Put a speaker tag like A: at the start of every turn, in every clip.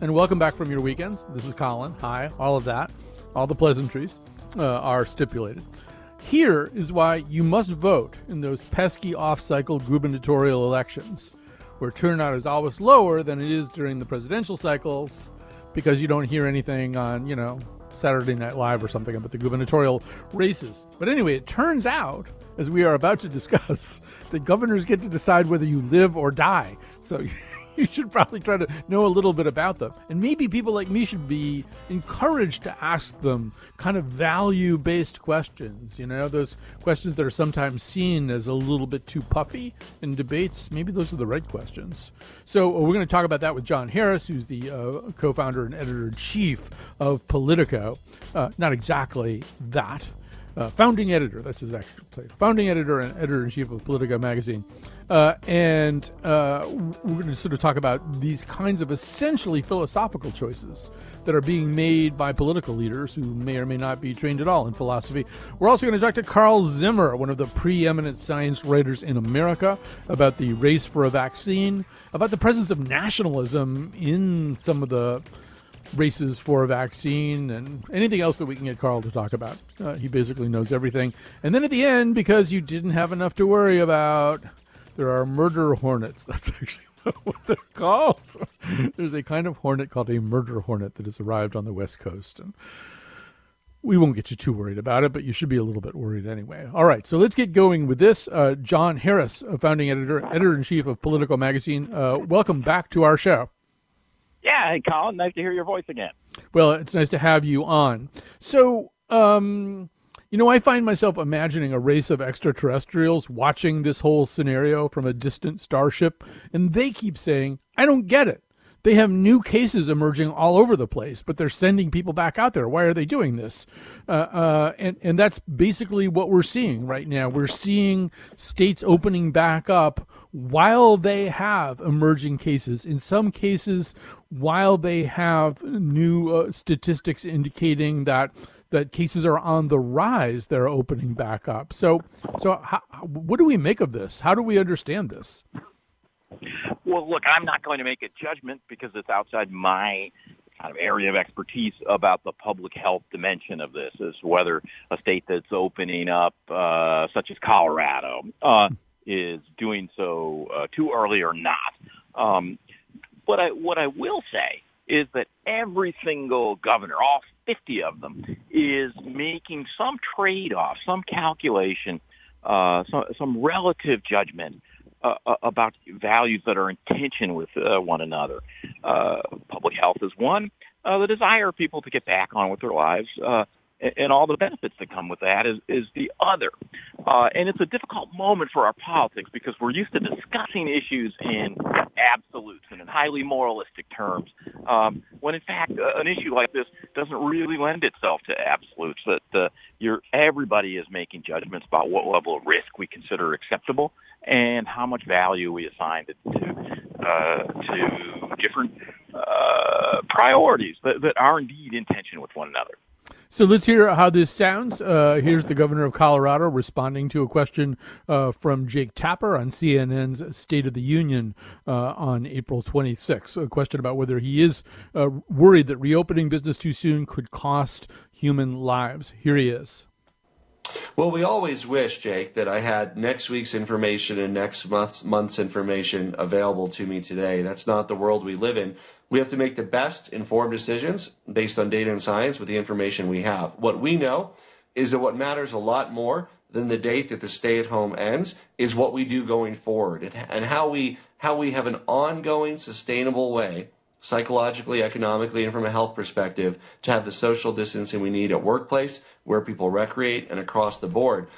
A: and welcome back from your weekends. This is Colin. Hi, all of that, all the pleasantries uh, are stipulated. Here is why you must vote in those pesky off cycle gubernatorial elections, where turnout is always lower than it is during the presidential cycles because you don't hear anything on, you know, Saturday Night Live or something about the gubernatorial races. But anyway, it turns out, as we are about to discuss, that governors get to decide whether you live or die. So you should probably try to know a little bit about them. And maybe people like me should be encouraged to ask them kind of value based questions. You know, those questions that are sometimes seen as a little bit too puffy in debates. Maybe those are the right questions. So uh, we're going to talk about that with John Harris, who's the uh, co founder and editor in chief of Politico. Uh, not exactly that uh, founding editor. That's his actual title. Founding editor and editor in chief of Politico magazine. Uh, and uh, we're going to sort of talk about these kinds of essentially philosophical choices that are being made by political leaders who may or may not be trained at all in philosophy. We're also going to talk to Carl Zimmer, one of the preeminent science writers in America, about the race for a vaccine, about the presence of nationalism in some of the races for a vaccine and anything else that we can get Carl to talk about. Uh, he basically knows everything. And then at the end, because you didn't have enough to worry about, there are murder hornets. That's actually what they're called. There's a kind of hornet called a murder hornet that has arrived on the West Coast. And we won't get you too worried about it, but you should be a little bit worried anyway. All right, so let's get going with this. Uh, John Harris, founding editor, editor in chief of Politico Magazine, uh, welcome back to our show.
B: Yeah, hey Colin, nice to hear your voice again.
A: Well, it's nice to have you on. So, um, you know, I find myself imagining a race of extraterrestrials watching this whole scenario from a distant starship, and they keep saying, I don't get it. They have new cases emerging all over the place, but they're sending people back out there. Why are they doing this? Uh, uh, and and that's basically what we're seeing right now. We're seeing states opening back up while they have emerging cases. In some cases, while they have new uh, statistics indicating that that cases are on the rise, they're opening back up. So, so how, what do we make of this? How do we understand this?
B: Well, look, I'm not going to make a judgment because it's outside my kind of area of expertise about the public health dimension of this, is whether a state that's opening up, uh, such as Colorado, uh, is doing so uh, too early or not. Um, I what I will say is that every single governor, all 50 of them, is making some trade-off, some calculation, uh, some, some relative judgment uh, uh, about values that are in tension with uh, one another. Uh, public health is one. Uh, the desire of people to get back on with their lives uh, and all the benefits that come with that is, is the other. Uh, and it's a difficult moment for our politics because we're used to discussing issues in absolutes and in highly moralistic terms, um, when in fact uh, an issue like this doesn't really lend itself to absolutes. That uh, you're, everybody is making judgments about what level of risk we consider acceptable and how much value we assign to to, uh, to different uh, priorities that, that are indeed in tension with one another.
A: So let's hear how this sounds. Uh, here's the governor of Colorado responding to a question uh, from Jake Tapper on CNN's State of the Union uh, on April 26. A question about whether he is uh, worried that reopening business too soon could cost human lives. Here he is.
C: Well, we always wish, Jake, that I had next week's information and next month's, month's information available to me today. That's not the world we live in. We have to make the best informed decisions based on data and science with the information we have. What we know is that what matters a lot more than the date that the stay at home ends is what we do going forward and how we how we have an ongoing sustainable way psychologically, economically, and from a health perspective to have the social distancing we need at workplace, where people recreate, and across the board.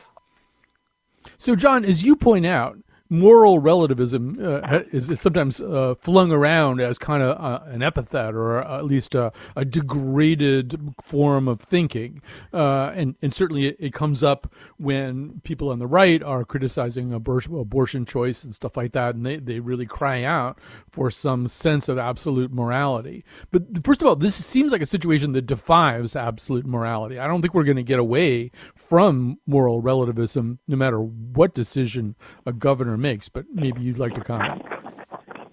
A: So, John, as you point out, moral relativism uh, is, is, sometimes uh, flung around as kind of uh, an epithet or at least a, a degraded form of thinking. Uh, and, and certainly it, it, comes up when people on the right are criticizing abortion, abortion choice and stuff like that. And they, they really cry out for some sense of absolute morality. But first of all, this seems like a situation that defies absolute morality. I don't think we're going to get away from moral relativism no matter what decision a governor makes, but maybe you'd like to comment.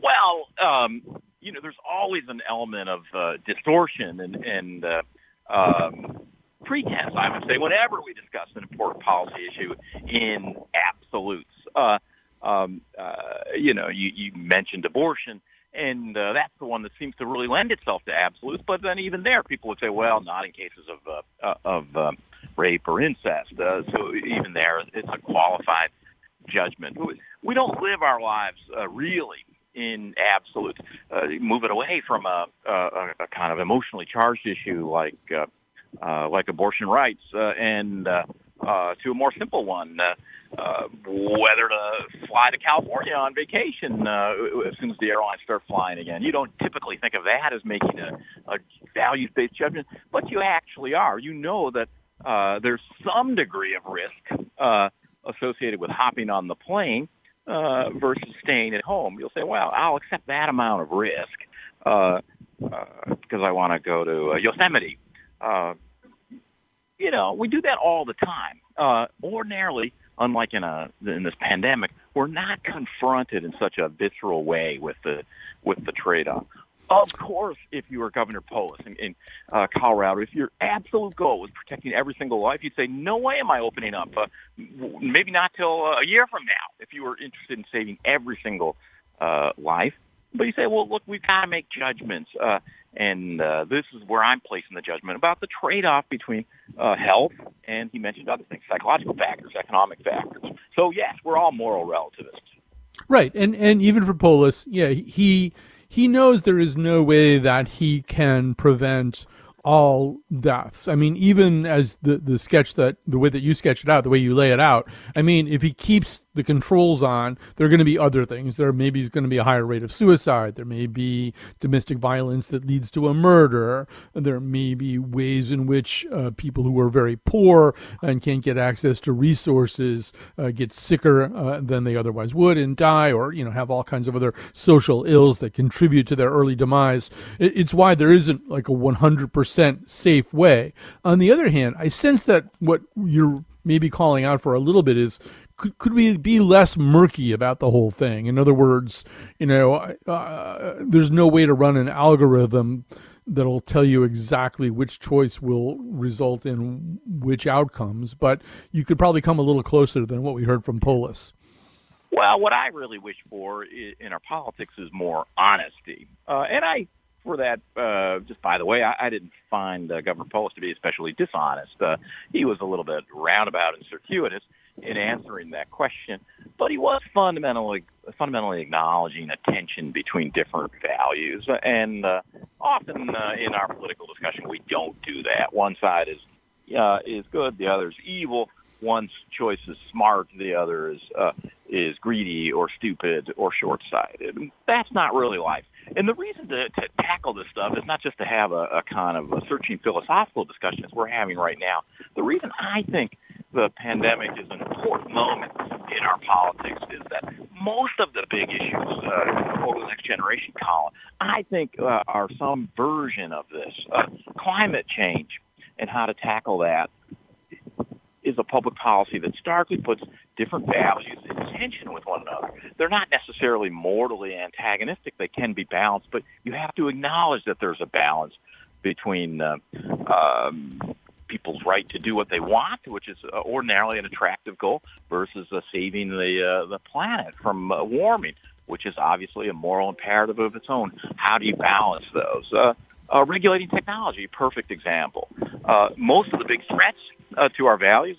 B: Well, um, you know, there's always an element of uh, distortion and, and uh, um, pretense, I would say, whenever we discuss an important policy issue in absolutes. Uh, um, uh, you know, you, you mentioned abortion, and uh, that's the one that seems to really lend itself to absolutes. But then even there, people would say, well, not in cases of uh, of rape or incest. So even there, it's a qualified judgment. We don't live our lives uh, really in absolute. Uh, move it away from a, a, a kind of emotionally charged issue like uh, uh, like abortion rights, uh, and uh, uh, to a more simple one, uh, uh, whether to fly to California on vacation uh, as soon as the airlines start flying again. You don't typically think of that as making a, a values-based judgment, but you actually are. You know that uh, there's some degree of risk. Uh, associated with hopping on the plane uh, versus staying at home. You'll say, well, I'll accept that amount of risk uh, uh, because I want to go to uh, Yosemite. Uh, you know, we do that all the time. Uh, ordinarily, unlike in a in this pandemic, we're not confronted in such a visceral way with the with the trade-off. Of course, if you were Governor Polis in, in uh, Colorado, if your absolute goal was protecting every single life, you'd say, "No way am I opening up." Uh, maybe not till uh, a year from now. If you were interested in saving every single uh, life, but you say, "Well, look, we've got to make judgments," uh, and uh, this is where I'm placing the judgment about the trade-off between uh, health and he mentioned other things, psychological factors, economic factors. So yes, we're all moral relativists.
A: Right, and and even for Polis, yeah, he he knows there is no way that he can prevent all deaths. I mean, even as the, the sketch that the way that you sketch it out, the way you lay it out, I mean, if he keeps the controls on, there are going to be other things. There maybe is going to be a higher rate of suicide. There may be domestic violence that leads to a murder. There may be ways in which uh, people who are very poor and can't get access to resources uh, get sicker uh, than they otherwise would and die, or you know have all kinds of other social ills that contribute to their early demise. It, it's why there isn't like a 100 percent safe way. On the other hand, I sense that what you're maybe calling out for a little bit is could, could we be less murky about the whole thing? In other words, you know, uh, there's no way to run an algorithm that'll tell you exactly which choice will result in which outcomes, but you could probably come a little closer than what we heard from Polis.
B: Well, what I really wish for in our politics is more honesty. Uh, and I for that. Uh, just by the way, I, I didn't find uh, Governor Polis to be especially dishonest. Uh, he was a little bit roundabout and circuitous in answering that question, but he was fundamentally fundamentally acknowledging a tension between different values. And uh, often uh, in our political discussion, we don't do that. One side is uh, is good, the other is evil. One's choice is smart, the other is uh, is greedy or stupid or short-sighted. That's not really life. And the reason to, to tackle this stuff is not just to have a, a kind of a searching philosophical discussion as we're having right now. The reason I think the pandemic is an important moment in our politics is that most of the big issues uh, over the next generation, Colin, I think uh, are some version of this. Uh, climate change and how to tackle that is a public policy that starkly puts different values in tension with one another. They're not necessarily mortally antagonistic. They can be balanced, but you have to acknowledge that there's a balance between uh, um, people's right to do what they want, which is uh, ordinarily an attractive goal, versus uh, saving the uh, the planet from uh, warming, which is obviously a moral imperative of its own. How do you balance those? Uh, uh, regulating technology, perfect example. Uh, most of the big threats uh, to our values,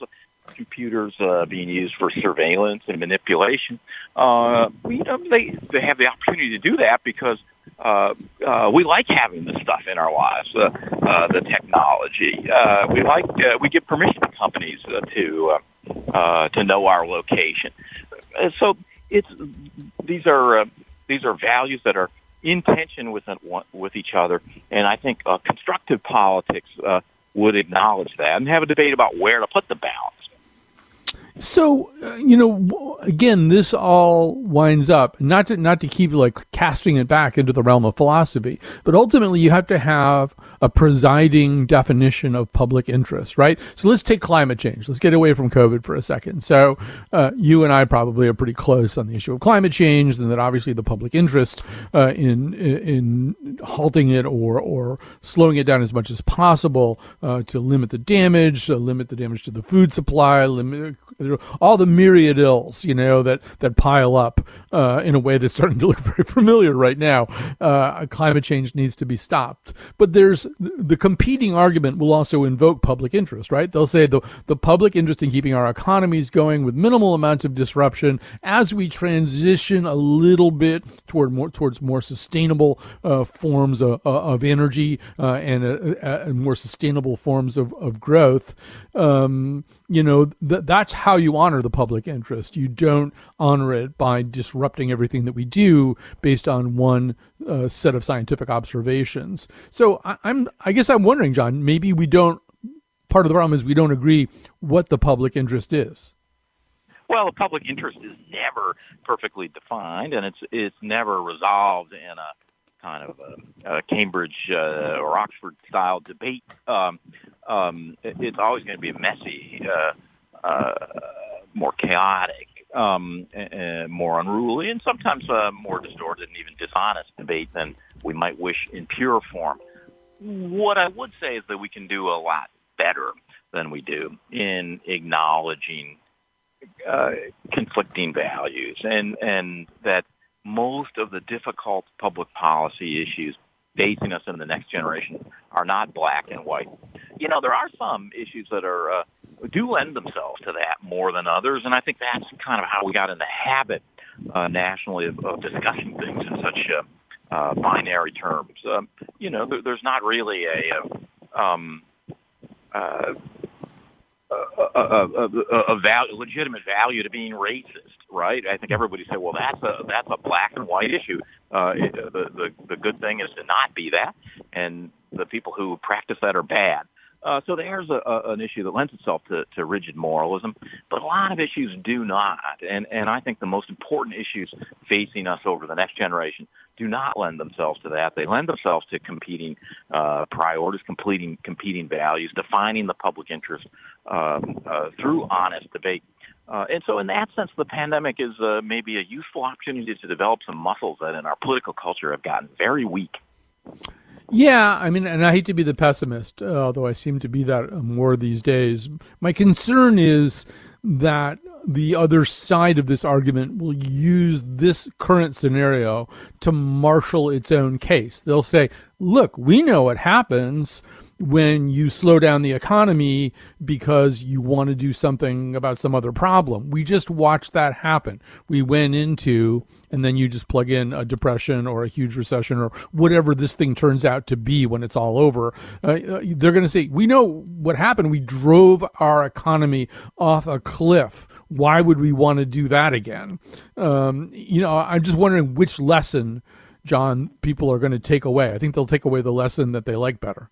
B: computers uh, being used for surveillance and manipulation, uh, you know, they, they have the opportunity to do that because uh, uh, we like having this stuff in our lives, uh, uh, the technology. Uh, we like uh, we give permission to companies uh, to uh, uh, to know our location. Uh, so it's these are uh, these are values that are in tension with with each other, and I think uh, constructive politics uh, would acknowledge that and have a debate about where to put the balance.
A: So, uh, you know, again, this all winds up not to not to keep like casting it back into the realm of philosophy, but ultimately you have to have a presiding definition of public interest, right? So let's take climate change. Let's get away from COVID for a second. So, uh, you and I probably are pretty close on the issue of climate change, and that obviously the public interest uh, in in halting it or or slowing it down as much as possible uh, to limit the damage, uh, limit the damage to the food supply, limit all the myriad ills, you know, that, that pile up uh, in a way that's starting to look very familiar right now. Uh, climate change needs to be stopped. But there's the competing argument will also invoke public interest, right? They'll say the, the public interest in keeping our economies going with minimal amounts of disruption as we transition a little bit toward more towards more sustainable uh, forms of, of energy uh, and uh, uh, more sustainable forms of, of growth. Um, you know, th- that's how you honor the public interest. You don't honor it by disrupting everything that we do based on one uh, set of scientific observations. So I, I'm, I guess I'm wondering, John, maybe we don't. Part of the problem is we don't agree what the public interest is.
B: Well, the public interest is never perfectly defined, and it's it's never resolved in a kind of a, a Cambridge uh, or Oxford style debate. Um, um, it, it's always going to be messy. Uh, uh, more chaotic, um, more unruly, and sometimes uh, more distorted and even dishonest debate than we might wish in pure form. What I would say is that we can do a lot better than we do in acknowledging uh, conflicting values, and and that most of the difficult public policy issues facing us in the next generation are not black and white. You know, there are some issues that are uh, do lend themselves to that more than others, and I think that's kind of how we got in the habit uh, nationally of, of discussing things in such uh, uh, binary terms. Um, you know, there, there's not really a, um, uh, a, a, a, a value, legitimate value to being racist, right? I think everybody said, well, that's a that's a black and white issue. Uh, it, the the the good thing is to not be that, and the people who practice that are bad. Uh, so there's a, a, an issue that lends itself to, to rigid moralism, but a lot of issues do not. And, and I think the most important issues facing us over the next generation do not lend themselves to that. They lend themselves to competing uh, priorities, competing, competing values, defining the public interest um, uh, through honest debate. Uh, and so, in that sense, the pandemic is uh, maybe a useful opportunity to develop some muscles that in our political culture have gotten very weak.
A: Yeah, I mean, and I hate to be the pessimist, uh, although I seem to be that more these days. My concern is that the other side of this argument will use this current scenario to marshal its own case. They'll say, look, we know what happens when you slow down the economy because you want to do something about some other problem. We just watched that happen. We went into, and then you just plug in a depression or a huge recession or whatever this thing turns out to be when it's all over. Uh, uh they're going to say, we know what happened. We drove our economy off a cliff. Why would we want to do that again? Um, you know, I'm just wondering which lesson, John, people are going to take away. I think they'll take away the lesson that they like better.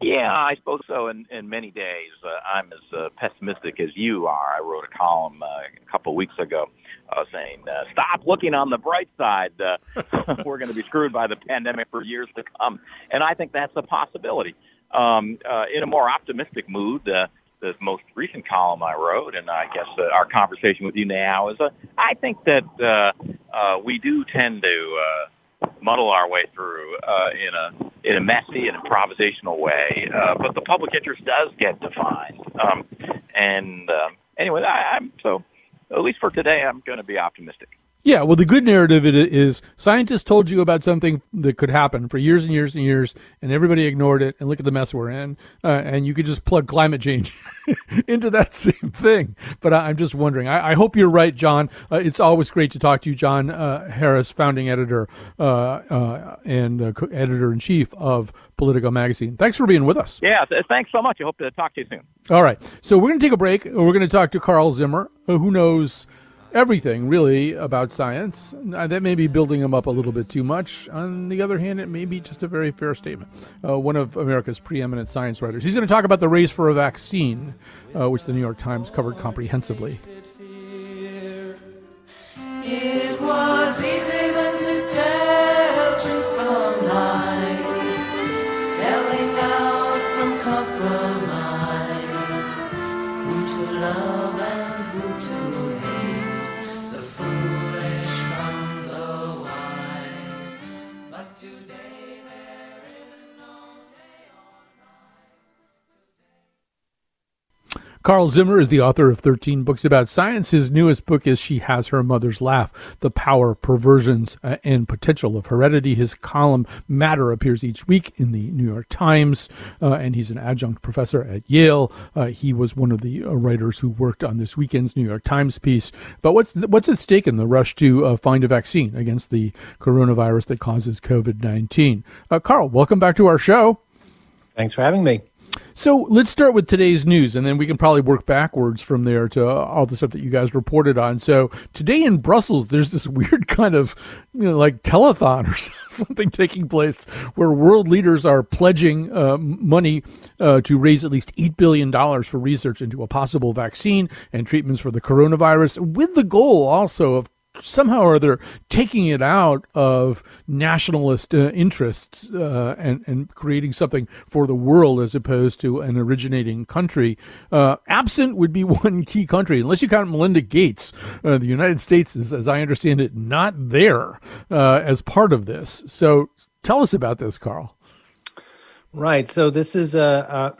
B: Yeah, I suppose so. In, in many days, uh, I'm as uh, pessimistic as you are. I wrote a column uh, a couple weeks ago uh, saying, uh, "Stop looking on the bright side. Uh, we're going to be screwed by the pandemic for years to come." And I think that's a possibility. Um, uh, in a more optimistic mood, uh, the most recent column I wrote, and I guess uh, our conversation with you now is, uh, I think that uh, uh, we do tend to. Uh, muddle our way through uh, in a in a messy and improvisational way. Uh, but the public interest does get defined. Um, and um, anyway, I, I'm so at least for today, I'm going to be optimistic.
A: Yeah, well, the good narrative is scientists told you about something that could happen for years and years and years, and everybody ignored it. And look at the mess we're in. Uh, and you could just plug climate change into that same thing. But I, am just wondering. I, I, hope you're right, John. Uh, it's always great to talk to you, John uh, Harris, founding editor uh, uh, and uh, editor in chief of Politico Magazine. Thanks for being with us.
B: Yeah, thanks so much. I hope to talk to you soon.
A: All right. So we're going to take a break. We're going to talk to Carl Zimmer, who knows everything really about science. That may be building them up a little bit too much. On the other hand, it may be just a very fair statement. Uh, one of America's preeminent science writers. He's going to talk about the race for a vaccine, uh, which the New York Times covered comprehensively. Today Carl Zimmer is the author of 13 books about science. His newest book is She Has Her Mother's Laugh The Power, Perversions, uh, and Potential of Heredity. His column Matter appears each week in the New York Times, uh, and he's an adjunct professor at Yale. Uh, he was one of the uh, writers who worked on this weekend's New York Times piece. But what's, what's at stake in the rush to uh, find a vaccine against the coronavirus that causes COVID 19? Uh, Carl, welcome back to our show.
D: Thanks for having me.
A: So let's start with today's news, and then we can probably work backwards from there to all the stuff that you guys reported on. So today in Brussels, there's this weird kind of you know, like telethon or something taking place where world leaders are pledging uh, money uh, to raise at least eight billion dollars for research into a possible vaccine and treatments for the coronavirus, with the goal also of somehow or other taking it out of nationalist uh, interests uh, and and creating something for the world as opposed to an originating country. Uh, absent would be one key country, unless you count Melinda Gates. Uh, the United States is, as I understand it, not there uh, as part of this. So tell us about this, Carl.
D: Right. So this is a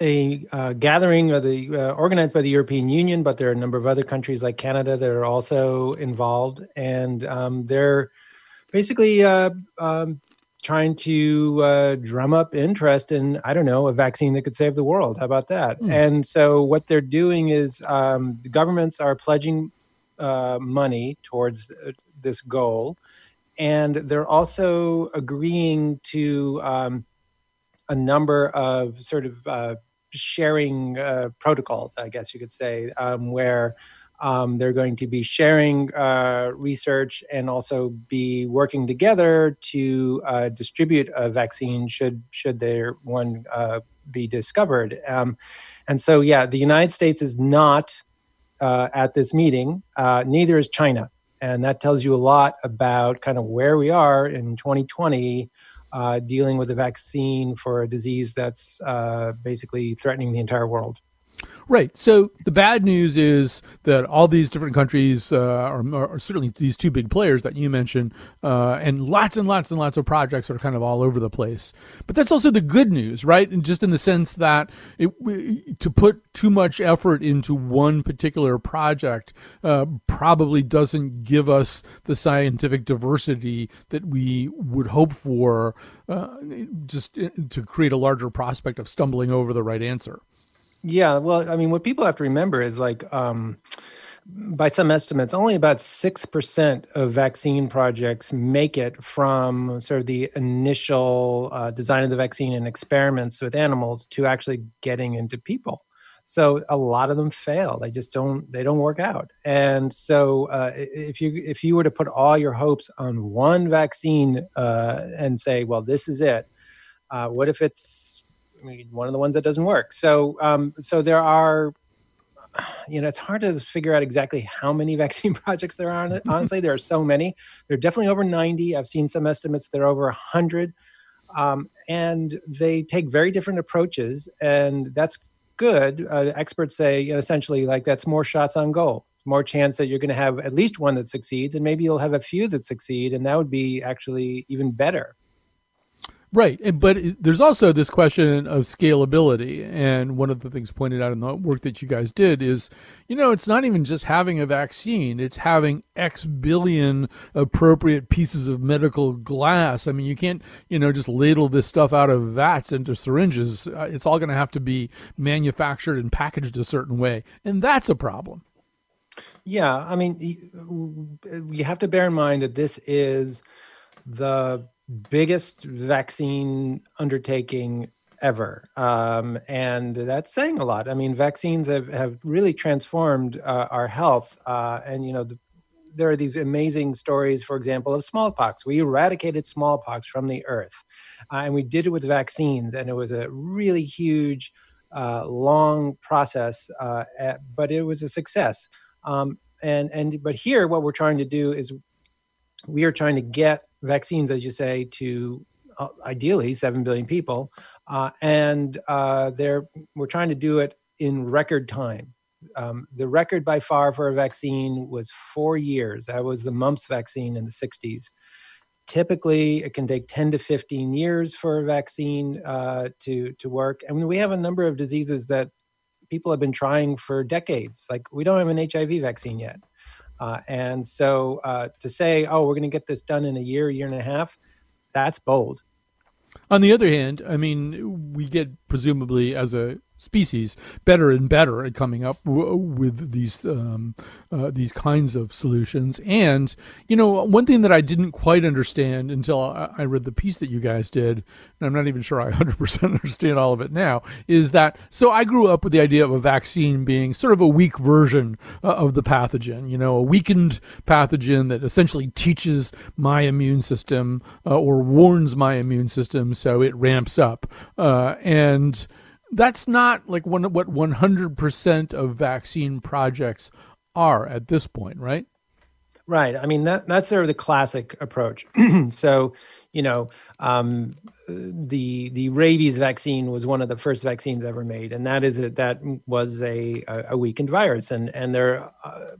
D: a, a gathering of the uh, organized by the European Union, but there are a number of other countries like Canada that are also involved, and um, they're basically uh, um, trying to uh, drum up interest in I don't know a vaccine that could save the world. How about that? Mm. And so what they're doing is um, the governments are pledging uh, money towards uh, this goal, and they're also agreeing to um, a number of sort of uh, sharing uh, protocols, I guess you could say, um, where um, they're going to be sharing uh, research and also be working together to uh, distribute a vaccine should should there one uh, be discovered. Um, and so, yeah, the United States is not uh, at this meeting. neither is China, and that tells you a lot about kind of where we are in 2020 uh, dealing with a vaccine for a disease that's uh, basically threatening the entire world.
A: Right. So the bad news is that all these different countries, uh, are, are, certainly these two big players that you mentioned, uh, and lots and lots and lots of projects are kind of all over the place. But that's also the good news, right? And just in the sense that it, to put too much effort into one particular project uh, probably doesn't give us the scientific diversity that we would hope for, uh, just uh, to create a larger prospect of stumbling over the right answer.
D: Yeah, well, I mean, what people have to remember is like, um, by some estimates, only about 6% of vaccine projects make it from sort of the initial uh, design of the vaccine and experiments with animals to actually getting into people. So a lot of them fail. They just don't. They don't work out. And so uh, if you if you were to put all your hopes on one vaccine uh, and say, well, this is it. Uh, what if it's one of the ones that doesn't work. So, um, so there are, you know, it's hard to figure out exactly how many vaccine projects there are. Honestly, there are so many. There are definitely over 90. I've seen some estimates that are over 100. Um, and they take very different approaches, and that's good. Uh, experts say you know, essentially like that's more shots on goal more chance that you're going to have at least one that succeeds and maybe you'll have a few that succeed and that would be actually even better
A: Right, and, but there's also this question of scalability, and one of the things pointed out in the work that you guys did is, you know, it's not even just having a vaccine; it's having X billion appropriate pieces of medical glass. I mean, you can't, you know, just ladle this stuff out of vats into syringes. Uh, it's all going to have to be manufactured and packaged a certain way, and that's a problem.
D: Yeah, I mean, you have to bear in mind that this is the biggest vaccine undertaking ever. Um, and that's saying a lot. I mean, vaccines have, have really transformed uh, our health. Uh, and, you know, the, there are these amazing stories, for example, of smallpox. We eradicated smallpox from the earth. Uh, and we did it with vaccines. And it was a really huge, uh, long process, uh, at, but it was a success. Um, and, and, but here, what we're trying to do is we are trying to get vaccines, as you say, to uh, ideally 7 billion people uh, and uh, they're we're trying to do it in record time. Um, the record by far for a vaccine was four years. That was the mumps vaccine in the 60s. Typically, it can take 10 to 15 years for a vaccine uh, to to work. And we have a number of diseases that people have been trying for decades. Like we don't have an HIV vaccine yet, uh, and so uh, to say, "Oh, we're going to get this done in a year, year and a half," that's bold.
A: On the other hand, I mean, we get presumably as a species better and better at coming up w- with these um, uh, these kinds of solutions. And you know, one thing that I didn't quite understand until I, I read the piece that you guys did, and I'm not even sure I 100% understand all of it now, is that so I grew up with the idea of a vaccine being sort of a weak version uh, of the pathogen. You know, a weakened pathogen that essentially teaches my immune system uh, or warns my immune system so it ramps up. Uh, and that's not like one what 100% of vaccine projects are at this point, right?
D: Right. I mean that that's sort of the classic approach. so, you know, um, the the rabies vaccine was one of the first vaccines ever made, and that is a, that was a a weakened virus, and and there. Uh,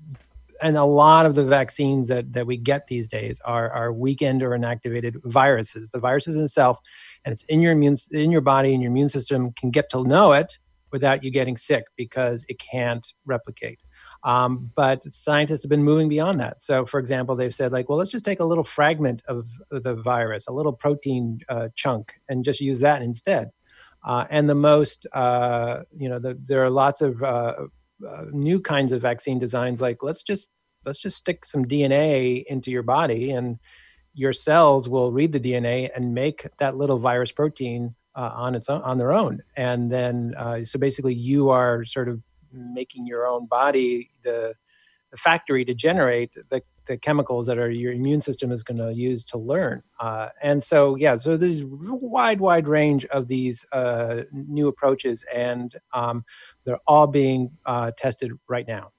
D: and a lot of the vaccines that, that we get these days are, are weakened or inactivated viruses. The viruses itself and it's in your immune in your body and your immune system can get to know it without you getting sick because it can't replicate. Um, but scientists have been moving beyond that. So for example they've said like well let's just take a little fragment of the virus a little protein uh, chunk and just use that instead. Uh, and the most uh, you know the, there are lots of uh, new kinds of vaccine designs like let's just let's just stick some dna into your body and your cells will read the DNA and make that little virus protein uh, on its own, on their own. And then, uh, so basically, you are sort of making your own body the the factory to generate the, the chemicals that are your immune system is going to use to learn. Uh, and so, yeah, so there's a wide, wide range of these uh, new approaches, and um, they're all being uh, tested right now.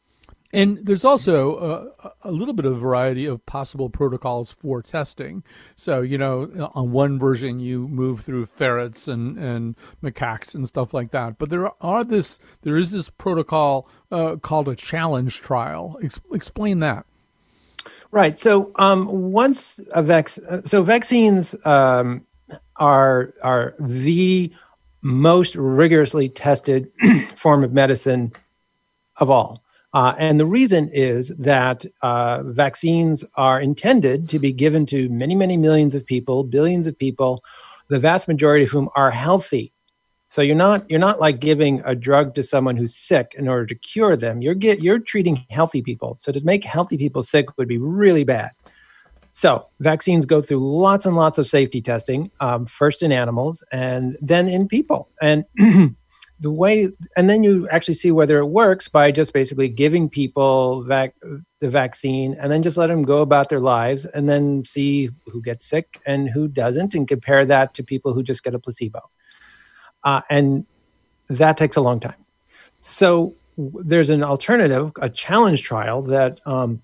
A: And there's also a, a, little bit of variety of possible protocols for testing. So, you know, on one version you move through ferrets and, and macaques and stuff like that. But there are this there is this protocol uh, called a challenge trial. Ex- explain that.
D: Right. So um, once a vac- so vaccines um, are are the most rigorously tested form of medicine of all. Uh, and the reason is that uh, vaccines are intended to be given to many, many millions of people, billions of people, the vast majority of whom are healthy. So you're not you're not like giving a drug to someone who's sick in order to cure them. You're get you're treating healthy people. So to make healthy people sick would be really bad. So vaccines go through lots and lots of safety testing, um, first in animals and then in people. And the way and then you actually see whether it works by just basically giving people vac- the vaccine and then just let them go about their lives and then see who gets sick and who doesn't and compare that to people who just get a placebo. Uh, and that takes a long time. So there's an alternative a challenge trial that um,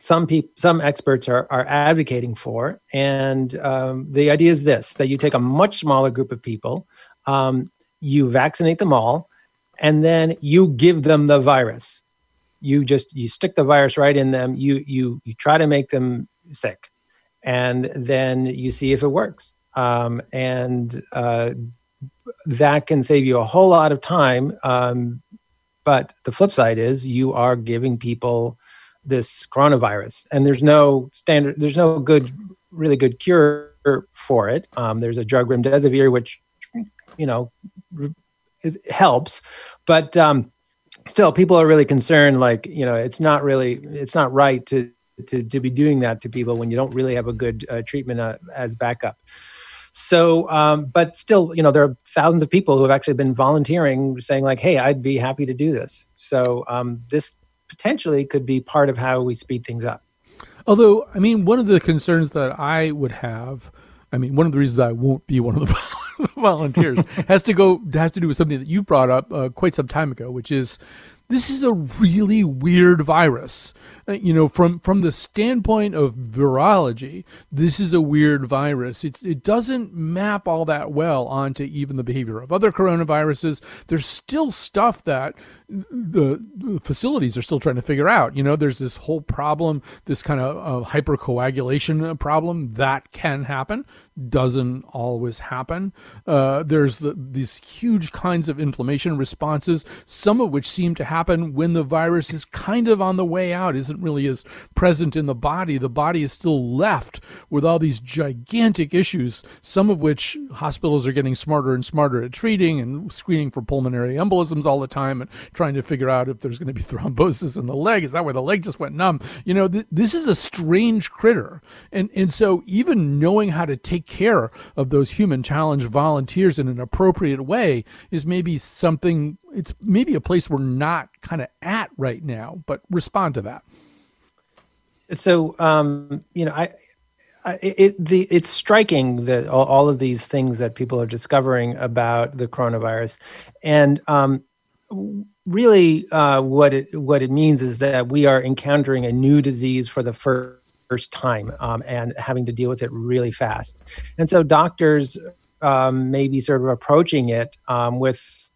D: some people some experts are, are advocating for and um, the idea is this that you take a much smaller group of people um, you vaccinate them all, and then you give them the virus. You just you stick the virus right in them. You you you try to make them sick, and then you see if it works. Um, and uh, that can save you a whole lot of time. Um, but the flip side is you are giving people this coronavirus, and there's no standard. There's no good, really good cure for it. Um, there's a drug remdesivir which you know helps but um, still people are really concerned like you know it's not really it's not right to to, to be doing that to people when you don't really have a good uh, treatment uh, as backup So, um, but still, you know, there are thousands of people who have actually been volunteering, saying like, "Hey, I'd be happy to do this." So, um, this potentially could be part of how we speed things up.
A: Although, I mean, one of the concerns that I would have, I mean, one of the reasons I won't be one of the volunteers has to go has to do with something that you brought up uh, quite some time ago, which is this is a really weird virus. Uh, you know, from from the standpoint of virology, this is a weird virus. It it doesn't map all that well onto even the behavior of other coronaviruses. There's still stuff that the facilities are still trying to figure out. You know, there's this whole problem, this kind of uh, hypercoagulation problem that can happen, doesn't always happen. Uh, there's the, these huge kinds of inflammation responses, some of which seem to happen when the virus is kind of on the way out, isn't really as present in the body. The body is still left with all these gigantic issues, some of which hospitals are getting smarter and smarter at treating and screening for pulmonary embolisms all the time and trying to figure out if there's going to be thrombosis in the leg. Is that where the leg just went numb? You know, th- this is a strange critter. And, and so even knowing how to take care of those human challenge volunteers in an appropriate way is maybe something, it's maybe a place we're not kind of at right now, but respond to that.
D: So, um, you know, I, it, the, it's striking that all, all, of these things that people are discovering about the coronavirus, and um, really uh, what it what it means is that we are encountering a new disease for the first, time um, and having to deal with it really fast. And so doctors um, may be sort of approaching it um, with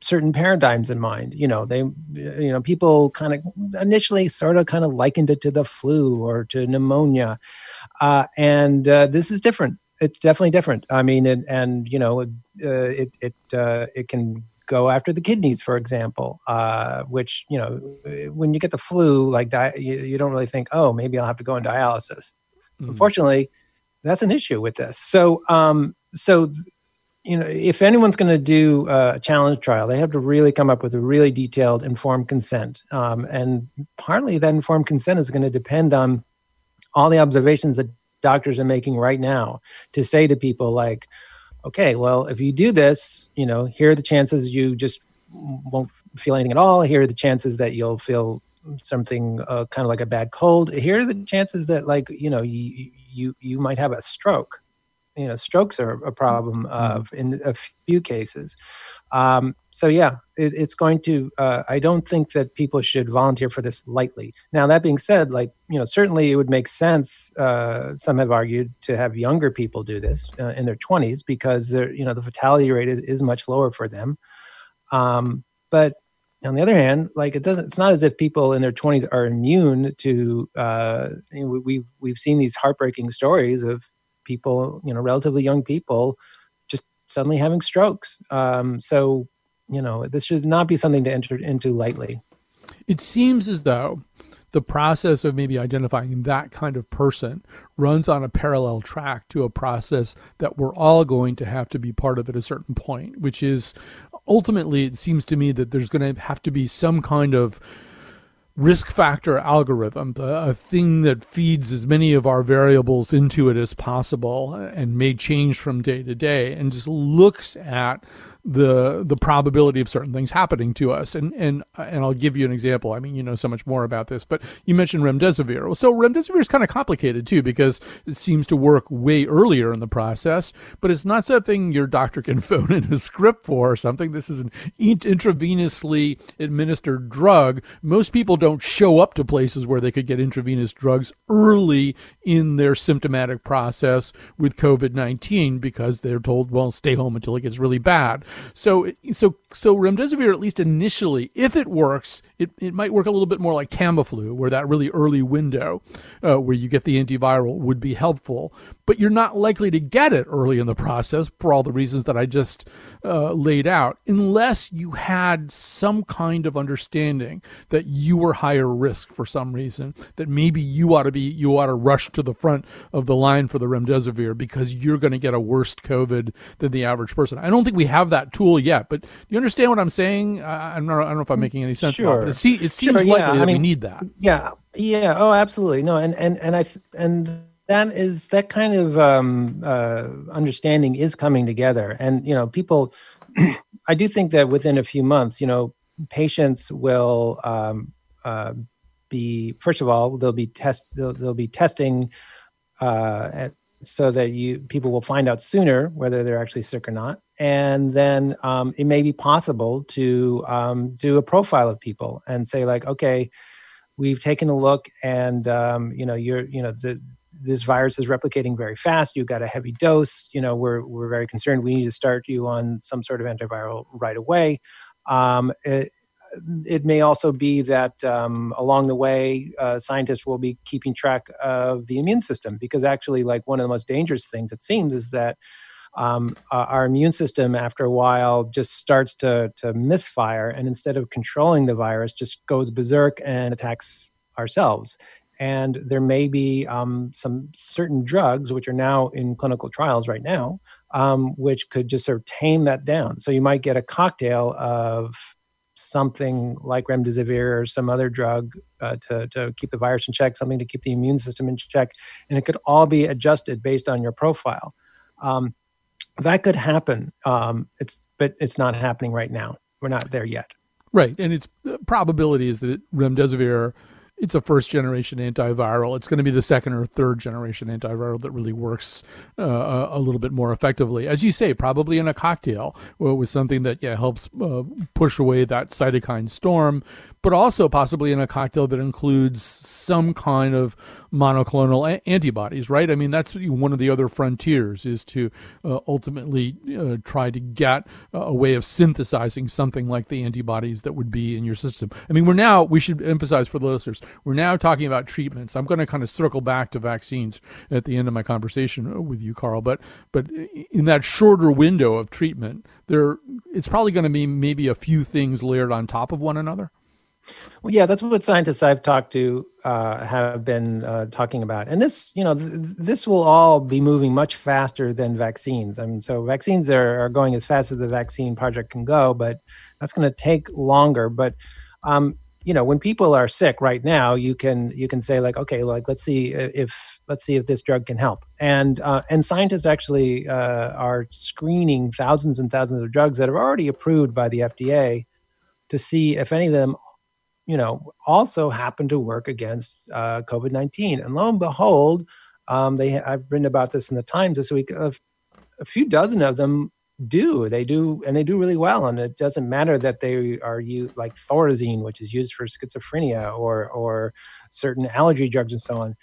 D: certain paradigms in mind. You know, they, you know, people kind of initially sort of kind of likened it to the flu or to pneumonia, uh, and uh, this is different. It's definitely different. I mean, it, and you know, uh, it it uh, it can go after the kidneys, for example, uh, which, you know, when you get the flu, like di- you, you, don't really think, oh, maybe I'll have to go on dialysis. Mm. Unfortunately, that's an issue with this. So, um, so, you know, if anyone's going to do a challenge trial, they have to really come up with a really detailed informed consent. Um, and partly that informed consent is going to depend on all the observations that doctors are making right now to say to people like, okay, well, if you do this, you know, here are the chances you just won't feel anything at all. Here are the chances that you'll feel something uh, kind of like a bad cold. Here are the chances that, like, you know, you you you might have a stroke. You know, strokes are a problem mm-hmm. of in a few cases. Um, so yeah, it, it's going to. Uh, I don't think that people should volunteer for this lightly. Now that being said, like you know, certainly it would make sense. Uh, some have argued to have younger people do this uh, in their twenties because they're you know the fatality rate is, is much lower for them. Um, but on the other hand, like it doesn't. It's not as if people in their twenties are immune to. Uh, you know, we've we've seen these heartbreaking stories of people, you know, relatively young people just suddenly having strokes. Um, so, you know, this should not be something to enter into lightly.
A: It seems as though the process of maybe identifying that kind of person runs on a parallel track to a process that we're all going to have to be part of at a certain point, which is ultimately, it seems to me that there's going to have to be some kind of risk factor algorithm, a thing that feeds as many of our variables into it as possible and may change from day to day and just looks at the the probability of certain things happening to us. And and and I'll give you an example. I mean, you know so much more about this, but you mentioned remdesivir. So remdesivir is kind of complicated too because it seems to work way earlier in the process, but it's not something your doctor can phone in a script for or something. This is an intravenously administered drug. Most people don't show up to places where they could get intravenous drugs early in their symptomatic process with COVID 19 because they're told, well, stay home until it gets really bad. So, so, so remdesivir, at least initially, if it works, it, it might work a little bit more like Tamiflu, where that really early window uh, where you get the antiviral would be helpful. But you're not likely to get it early in the process for all the reasons that I just uh, laid out, unless you had some kind of understanding that you were higher risk for some reason, that maybe you ought to be, you ought to rush to the front of the line for the remdesivir because you're going to get a worse COVID than the average person. I don't think we have that tool yet, but you understand what I'm saying? I, don't, know, I don't know if I'm making any sense.
D: Sure.
A: It, see, it seems sure, likely yeah. that I mean, we need that.
D: Yeah. Yeah. Oh, absolutely. No. And, and, and I, and that is that kind of um, uh, understanding is coming together, and you know, people. I do think that within a few months, you know, patients will um, uh, be first of all they'll be test they'll, they'll be testing uh, at, so that you people will find out sooner whether they're actually sick or not, and then um, it may be possible to um, do a profile of people and say like, okay, we've taken a look, and um, you know you're you know the this virus is replicating very fast. You've got a heavy dose. You know, we're we're very concerned. We need to start you on some sort of antiviral right away. Um, it, it may also be that um, along the way, uh, scientists will be keeping track of the immune system because actually, like one of the most dangerous things it seems is that um, uh, our immune system, after a while, just starts to to misfire, and instead of controlling the virus, just goes berserk and attacks ourselves. And there may be um, some certain drugs which are now in clinical trials right now, um, which could just sort of tame that down. So you might get a cocktail of something like remdesivir or some other drug uh, to, to keep the virus in check, something to keep the immune system in check, and it could all be adjusted based on your profile. Um, that could happen. Um, it's but it's not happening right now. We're not there yet.
A: Right, and its the probability is that remdesivir it's a first generation antiviral. It's going to be the second or third generation antiviral that really works uh, a little bit more effectively. As you say, probably in a cocktail with something that yeah helps uh, push away that cytokine storm, but also possibly in a cocktail that includes some kind of monoclonal a- antibodies, right? I mean, that's one of the other frontiers is to uh, ultimately uh, try to get a way of synthesizing something like the antibodies that would be in your system. I mean, we're now, we should emphasize for the listeners, we're now talking about treatments. I'm going to kind of circle back to vaccines at the end of my conversation with you, Carl, but, but in that shorter window of treatment, there, it's probably going to be maybe a few things layered on top of one another.
D: Well, yeah, that's what scientists I've talked to uh, have been uh, talking about, and this, you know, th- this will all be moving much faster than vaccines. I mean, so vaccines are, are going as fast as the vaccine project can go, but that's going to take longer. But um, you know, when people are sick right now, you can you can say like, okay, like let's see if let's see if this drug can help, and uh, and scientists actually uh, are screening thousands and thousands of drugs that are already approved by the FDA to see if any of them you know, also happen to work against uh, COVID 19. And lo and behold, um, they I've written about this in the Times this week. A, a few dozen of them do. They do, and they do really well. And it doesn't matter that they are used like Thorazine, which is used for schizophrenia, or or certain allergy drugs and so on.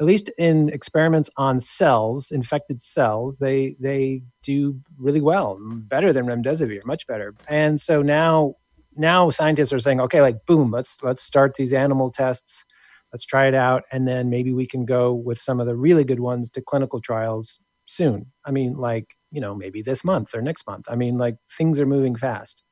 D: At least in experiments on cells, infected cells, they they do really well, better than remdesivir, much better. And so now now scientists are saying, okay, like boom, let's let's start these animal tests, let's try it out, and then maybe we can go with some of the really good ones to clinical trials soon. I mean, like you know, maybe this month or next month. I mean, like things are moving fast.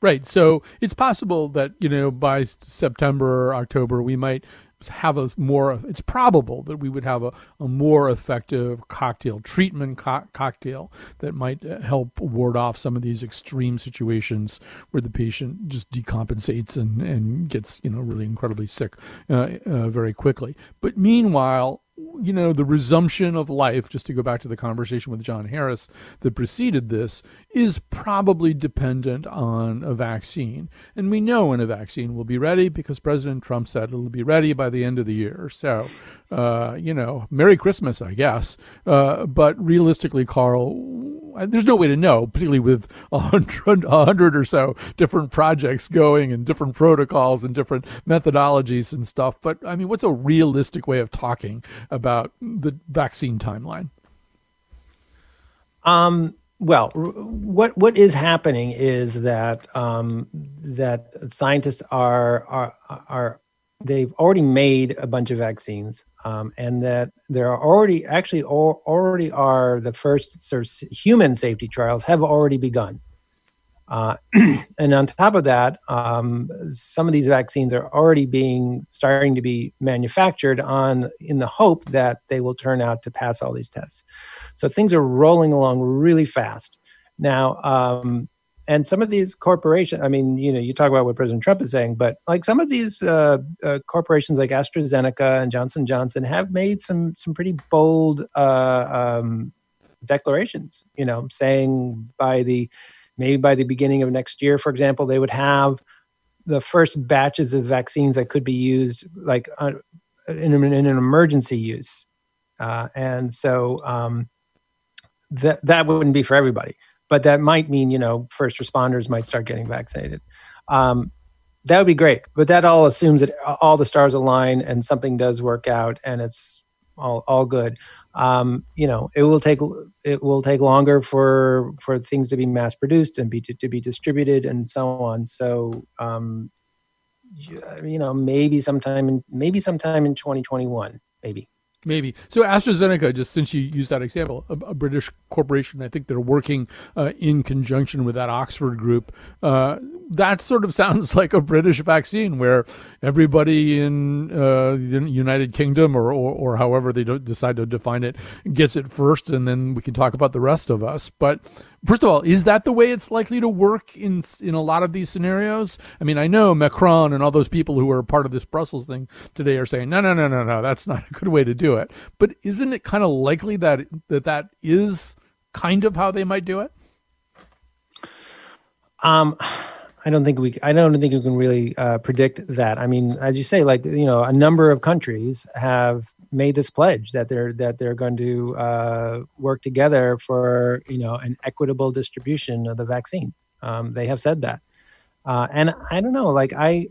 A: Right. So it's possible that, you know, by September or October, we might have a more it's probable that we would have a, a more effective cocktail treatment co- cocktail that might uh, help ward off some of these extreme situations where the patient just decompensates and, and gets you know really incredibly sick uh, uh, very quickly. But meanwhile you know, the resumption of life, just to go back to the conversation with John Harris that preceded this, is probably dependent on a vaccine. And we know when a vaccine will be ready because President Trump said it'll be ready by the end of the year. So, uh, you know, Merry Christmas, I guess. Uh, but realistically, Carl, there's no way to know, particularly with a hundred, a hundred or so different projects going and different protocols and different methodologies and stuff. But I mean, what's a realistic way of talking about the vaccine timeline?
D: Um, well, what what is happening is that um, that scientists are are are they've already made a bunch of vaccines um, and that there are already actually already are the first sort of human safety trials have already begun uh, and on top of that um, some of these vaccines are already being starting to be manufactured on in the hope that they will turn out to pass all these tests so things are rolling along really fast now um, and some of these corporations, I mean, you know, you talk about what President Trump is saying, but like some of these uh, uh, corporations like AstraZeneca and Johnson Johnson have made some some pretty bold uh, um, declarations. You know, saying by the maybe by the beginning of next year, for example, they would have the first batches of vaccines that could be used, like uh, in, in, an emergency use, uh, and so um, that that wouldn't be for everybody but that might mean you know first responders might start getting vaccinated. Um, that would be great, but that all assumes that all the stars align and something does work out and it's all all good. Um, you know, it will take it will take longer for for things to be mass produced and be to, to be distributed and so on. So um, you know, maybe sometime in maybe sometime in 2021, maybe.
A: Maybe. So AstraZeneca, just since you used that example, a, a British corporation, I think they're working uh, in conjunction with that Oxford group. Uh, that sort of sounds like a British vaccine where everybody in uh, the United Kingdom or, or, or however they decide to define it gets it first, and then we can talk about the rest of us. But first of all, is that the way it's likely to work in in a lot of these scenarios? I mean, I know Macron and all those people who are part of this Brussels thing today are saying, no, no, no, no, no, that's not a good way to do it. It but isn't it kind of likely that that that is kind of how they might do it?
D: Um. I don't think we. I don't think we can really uh, predict that. I mean, as you say, like you know, a number of countries have made this pledge that they're that they're going to uh, work together for you know an equitable distribution of the vaccine. Um, they have said that, uh, and I don't know. Like I,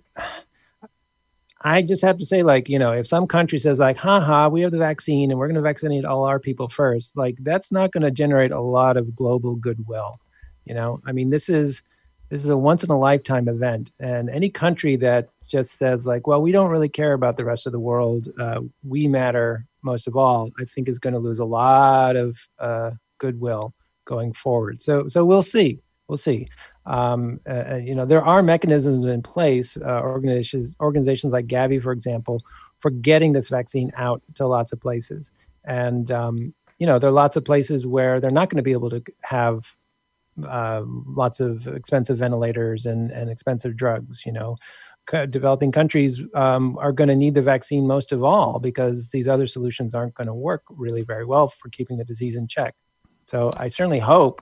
D: I just have to say, like you know, if some country says like, "Ha we have the vaccine and we're going to vaccinate all our people first, like that's not going to generate a lot of global goodwill. You know, I mean, this is this is a once in a lifetime event and any country that just says like well we don't really care about the rest of the world uh, we matter most of all i think is going to lose a lot of uh, goodwill going forward. So so we'll see. We'll see um, uh, you know there are mechanisms in place uh, organizations organizations like gavi for example for getting this vaccine out to lots of places and um, you know there are lots of places where they're not going to be able to have uh, lots of expensive ventilators and, and expensive drugs. You know, developing countries um, are going to need the vaccine most of all because these other solutions aren't going to work really very well for keeping the disease in check. So I certainly hope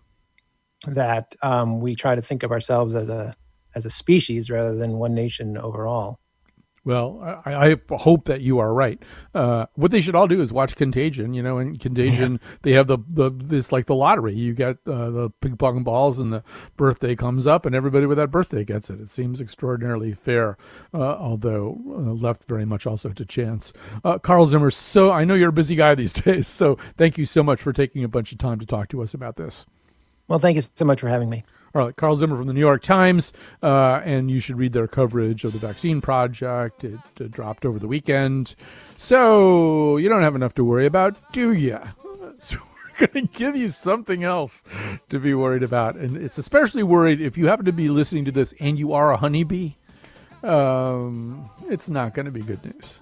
D: that um, we try to think of ourselves as a as a species rather than one nation overall.
A: Well, I, I, hope that you are right. Uh, what they should all do is watch Contagion. You know, in Contagion, yeah. they have the the this like the lottery. You get uh, the ping pong balls, and the birthday comes up, and everybody with that birthday gets it. It seems extraordinarily fair, uh, although uh, left very much also to chance. Uh, Carl Zimmer, so I know you're a busy guy these days, so thank you so much for taking a bunch of time to talk to us about this.
D: Well, thank you so much for having me.
A: All right, Carl Zimmer from the New York Times, uh, and you should read their coverage of the vaccine project. It, it, dropped over the weekend, so you don't have enough to worry about, do you? So we're going to give you something else to be worried about, and it's especially worried if you happen to be listening to this and you are a honeybee. Um, it's not going to be good news.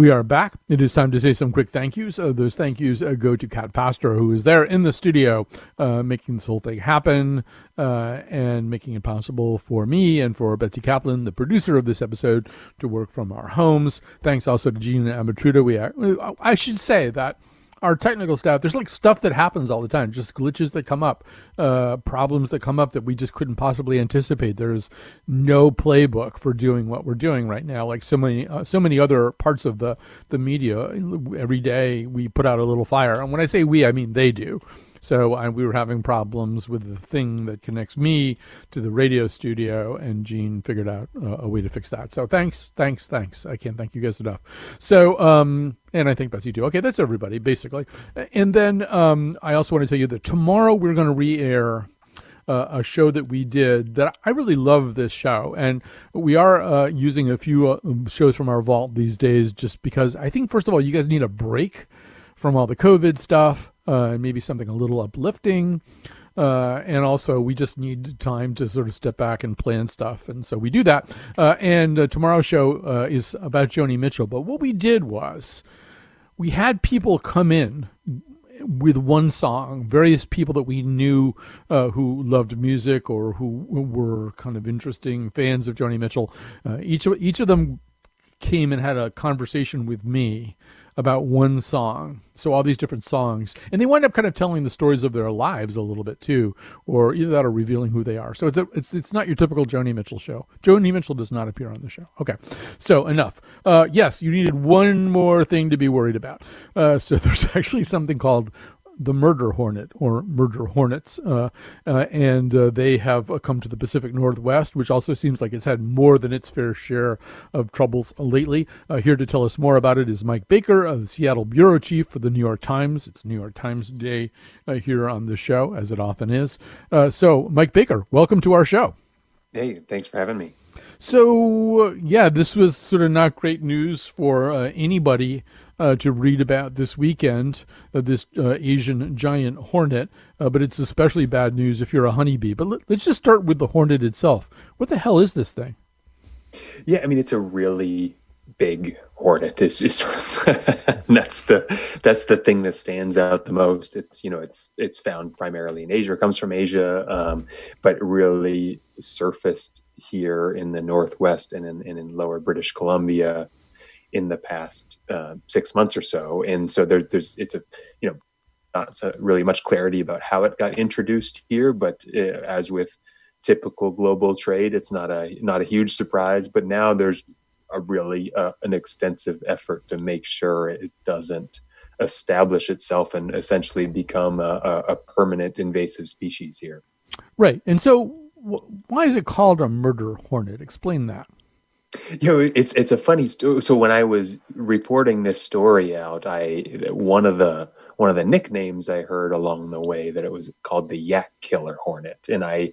A: We are back. It is time to say some quick thank yous. Uh, those thank yous uh, go to Cat Pastor, who is there in the studio uh, making this whole thing happen uh, and making it possible for me and for Betsy Kaplan, the producer of this episode, to work from our homes. Thanks also to Gina Amatruda. We, are, I should say that our technical staff, there's like stuff that happens all the time, just glitches that come up, uh, problems that come up that we just couldn't possibly anticipate. There's no playbook for doing what we're doing right now. Like so many, uh, so many other parts of the the media, every day we put out a little fire, and when I say we, I mean they do. So I, we were having problems with the thing that connects me to the radio studio, and Gene figured out uh, a way to fix that. So thanks, thanks, thanks. I can't thank you guys enough. So, um, and I think Betsy too. Okay, that's everybody basically. And then um, I also want to tell you that tomorrow we're going to re-air uh, a show that we did that I really love this show. And we are uh, using a few uh, shows from our vault these days just because I think, first of all, you guys need a break from all the COVID stuff, uh, maybe something a little uplifting. Uh, and also, we just need time to sort of step back and plan stuff. And so we do that. Uh, and uh, tomorrow's show uh, is about Joni Mitchell. But what we did was we had people come in with one song, various people that we knew uh, who loved music or who were kind of interesting fans of Joni Mitchell. Uh, each, of, each of them came and had a conversation with me about one song. So all these different songs, and they wind up kind of telling the stories of their lives a little bit too, or either that or revealing who they are. So it's a, it's it's not your typical Joni Mitchell show. Joni Mitchell does not appear on the show. Okay, so enough. Uh, yes, you needed one more thing to be worried about. Uh, so there's actually something called the murder hornet or murder hornets, uh, uh, and uh, they have uh, come to the Pacific Northwest, which also seems like it's had more than its fair share of troubles lately. Uh, here to tell us more about it is Mike Baker, uh, the Seattle bureau chief for the New York Times. It's New York Times Day here on the show, as it often is. so, Mike Baker, welcome to our show.
E: Hey, thanks for having me.
A: So, yeah, this was sort of not great news for anybody uh, to read about this weekend, uh, this uh, Asian giant hornet, uh, but it's especially bad news if you're a honeybee. But let, us just start with the hornet itself. What the hell is this thing?
E: Yeah, I mean, it's a really big hornet. Of that's the that's the thing that stands out the most. It's you know it's it's found primarily in Asia. It comes from Asia, um, but really surfaced here in the northwest and in, and in lower British Columbia in the past uh, six months or so. And so there, there's it's a you know not so really much clarity about how it got introduced here, but uh, as with typical global trade, it's not a not a huge surprise. But now there's a really uh, an extensive effort to make sure it doesn't establish itself and essentially become a, a permanent invasive species here.
A: Right. And so, why is it called a murder hornet? Explain that
E: you know it's it's a funny story so when i was reporting this story out i one of the one of the nicknames i heard along the way that it was called the yak killer hornet. And i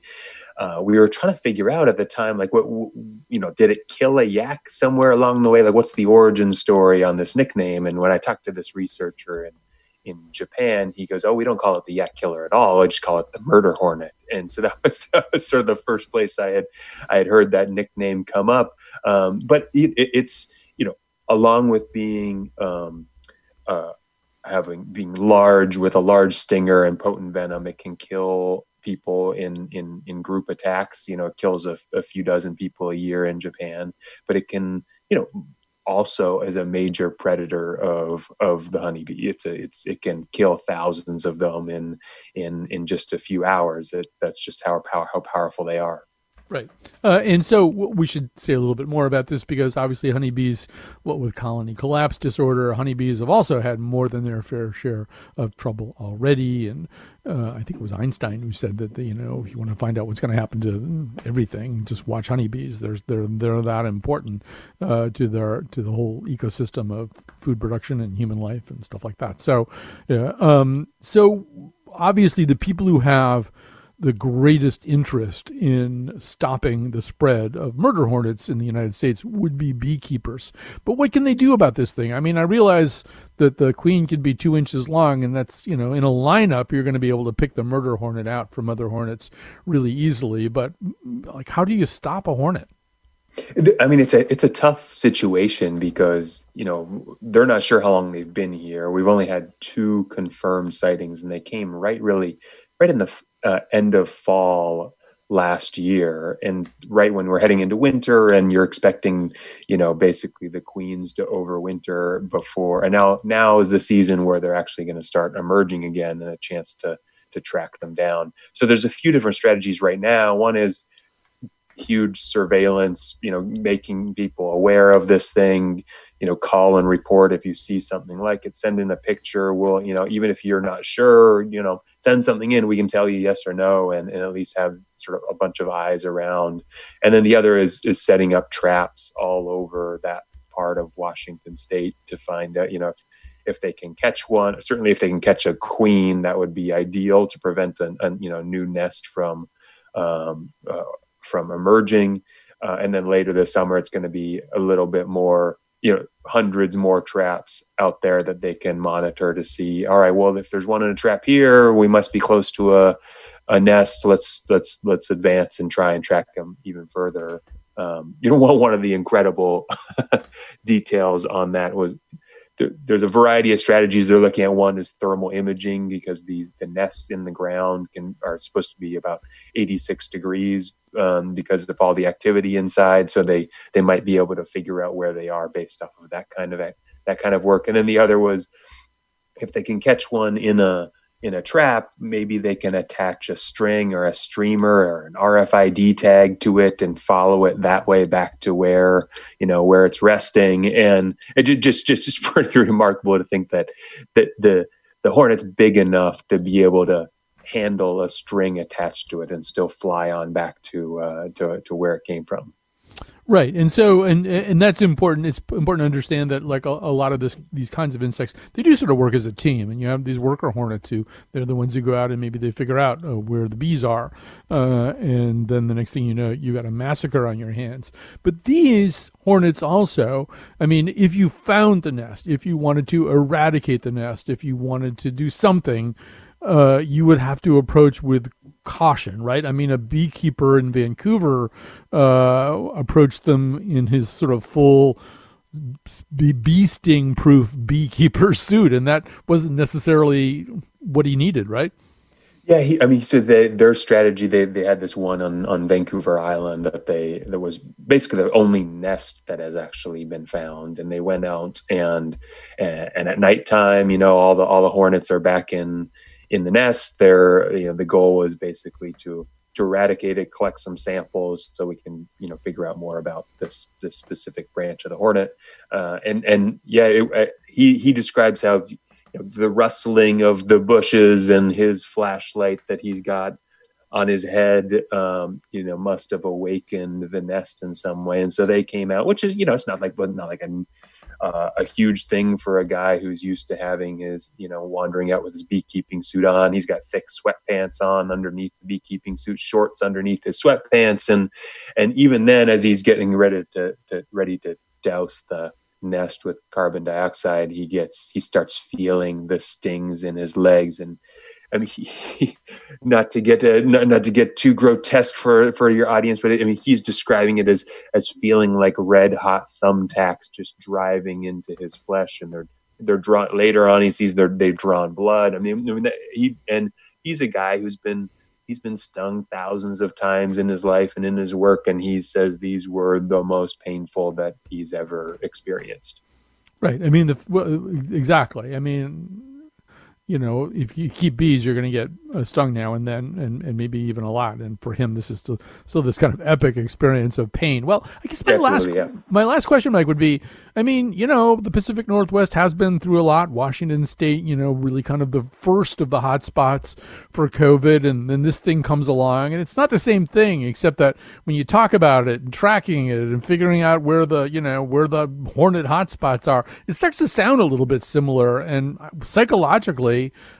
E: uh, we were trying to figure out at the time like what you know did it kill a yak somewhere along the way? Like what's the origin story on this nickname? And when i talked to this researcher and in Japan, he goes, "Oh, we don't call it the yak killer at all. I just call it the murder hornet." And so that was, that was sort of the first place I had I had heard that nickname come up. Um, but it, it, it's you know, along with being um, uh, having being large with a large stinger and potent venom, it can kill people in in in group attacks. You know, it kills a, a few dozen people a year in Japan, but it can you know also as a major predator of of the honeybee. It's a it's it can kill thousands of them in in in just a few hours. It, that's just how power how powerful they are.
A: Right. Uh, and so we should say a little bit more about this because obviously honeybees, what with colony collapse disorder, honeybees have also had more than their fair share of trouble already. And uh, I think it was Einstein who said that, you know, if you want to find out what's going to happen to everything, just watch honeybees. There's, they're, they're that important uh, to their, to the whole ecosystem of food production and human life and stuff like that. So, yeah. Um, so obviously the people who have – the greatest interest in stopping the spread of murder hornets in the United States would be beekeepers. But what can they do about this thing? I mean, I realize that the queen can be two inches long, and that's, you know, in a lineup, you're going to be able to pick the murder hornet out from other hornets really easily. But, like, how do you stop a hornet?
E: I mean, it's a it's a tough situation because you know they're not sure how long they've been here. We've only had two confirmed sightings, and they came right really right in the uh, end of fall last year. And right when we're heading into winter and you're expecting you know basically the queens to overwinter before and now now is the season where they're actually going to start emerging again and a chance to to track them down. So there's a few different strategies right now. One is huge surveillance you know making people aware of this thing you know call and report if you see something like it send in a picture. We'll you know even if you're not sure you know send something in. We can tell you yes or no and, and at least have sort of a bunch of eyes around. And then the other is is setting up traps all over that part of washington state to find out you know if, if they can catch one. Certainly if they can catch a queen that would be ideal to prevent a, you know new nest from um, uh, from emerging. Uh, and then later this summer, it's going to be a little bit more, you know, hundreds more traps out there that they can monitor to see. All right, well, if there's one in a trap here, we must be close to a a nest. Let's let's let's advance and try and track them even further. Um, you know, one of the incredible details on that was there's a variety of strategies they're looking at. One is thermal imaging because these the nests in the ground can are supposed to be about 86 degrees um, because of all the activity inside. So they they might be able to figure out where they are based off of that kind of that kind of work. And then the other was if they can catch one in a in a trap, maybe they can attach a string or a streamer or an RFID tag to it and follow it that way back to where you know where it's resting. And it just just just pretty remarkable to think that that the the hornet's big enough to be able to handle a string attached to it and still fly on back to uh, to to where it came from.
A: Right, and so and and that's important. It's important to understand that like a, a, lot of this these kinds of insects, they do sort of work as a team, and you have these worker hornets who they're the ones who go out and maybe they figure out uh, where the bees are, uh, and then the next thing you know, you got a massacre on your hands. But these hornets also, I mean, if you found the nest, if you wanted to eradicate the nest, if you wanted to do something uh, you would have to approach with caution, right? I mean, a beekeeper in Vancouver uh, approached them in his sort of full bee sting proof beekeeper suit, and that wasn't necessarily what he needed, right?
E: Yeah, he, I mean, so they, their strategy, they, they had this one on, on Vancouver Island that they, that was basically the only nest that has actually been found. And they went out and, and, and at nighttime, you know, all the, all the hornets are back in, in the nest. There, you know, the goal was basically to eradicate it, collect some samples, so we can you know figure out more about this this specific branch of the hornet. Uh, and and yeah, it, uh, he he describes how you know, the rustling of the bushes and his flashlight that he's got on his head, um, you know, must have awakened the nest in some way. And so they came out, which is, you know, it's not like, but not like a uh, a huge thing for a guy who's used to having his, you know, wandering out with his beekeeping suit on. He's got thick sweatpants on underneath the beekeeping suit, shorts underneath his sweatpants, and and even then, as he's getting ready to, to ready to douse the nest with carbon dioxide, he gets he starts feeling the stings in his legs and I mean, he, not to get uh, not, not to get too grotesque for for your audience, but I mean, he's describing it as as feeling like red hot thumbtacks just driving into his flesh, and they're they're drawn. Later on, he sees they're they've drawn blood. I mean, I mean he and he's a guy who's been he's been stung thousands of times in his life and in his work, and he says these were the most painful that he's ever experienced.
A: Right. I mean, the well, exactly. I mean, you know, if you keep bees, you're going to get uh, stung now and then, and, and maybe even a lot. And for him, this is still, still this kind of epic experience of pain. Well, I guess my Absolutely, last yeah. my last question, Mike, would be: I mean, you know, the Pacific Northwest has been through a lot. Washington State, you know, really kind of the first of the hot spots for COVID, and then this thing comes along, and it's not the same thing, except that when you talk about it and tracking it and figuring out where the you know where the hornet hotspots are, it starts to sound a little bit similar, and psychologically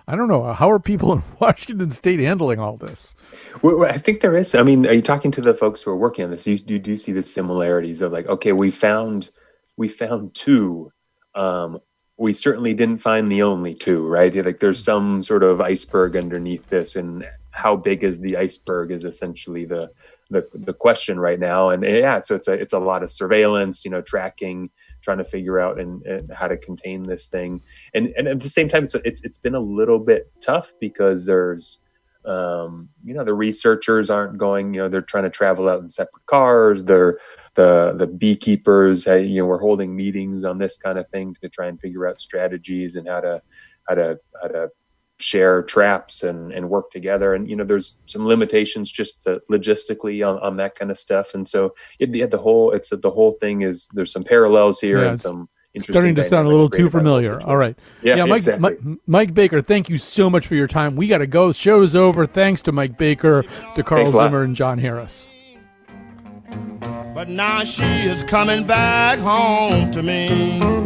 A: I don't know. How are people in Washington State handling all this?
E: Well, I think there is. I mean, are you talking to the folks who are working on this? You, you do see the similarities of like, okay, we found we found two. Um, we certainly didn't find the only two, right? Like, there's some sort of iceberg underneath this, and how big is the iceberg is essentially the the, the question right now. And yeah, so it's a it's a lot of surveillance, you know, tracking trying to figure out and, and how to contain this thing. And and at the same time, it's it's it's been a little bit tough because there's um, you know the researchers aren't going you know they're trying to travel out in separate cars they're the the beekeepers you know we're holding meetings on this kind of thing to try and figure out strategies and how to how to how to share traps and, and work together. And, you know, there's some limitations just the, logistically on, on that kind of stuff. And so it, the, the whole, it's the whole thing is there's some parallels here yeah, and some, interesting
A: starting to sound a little too familiar. All right.
E: Yeah, yeah
A: Mike,
E: exactly.
A: Mike, Mike, Baker, thank you so much for your time. We got to go. Show's over. Thanks to Mike Baker, to Carl Thanks Zimmer, and John Harris.
F: But now she is coming back home to me.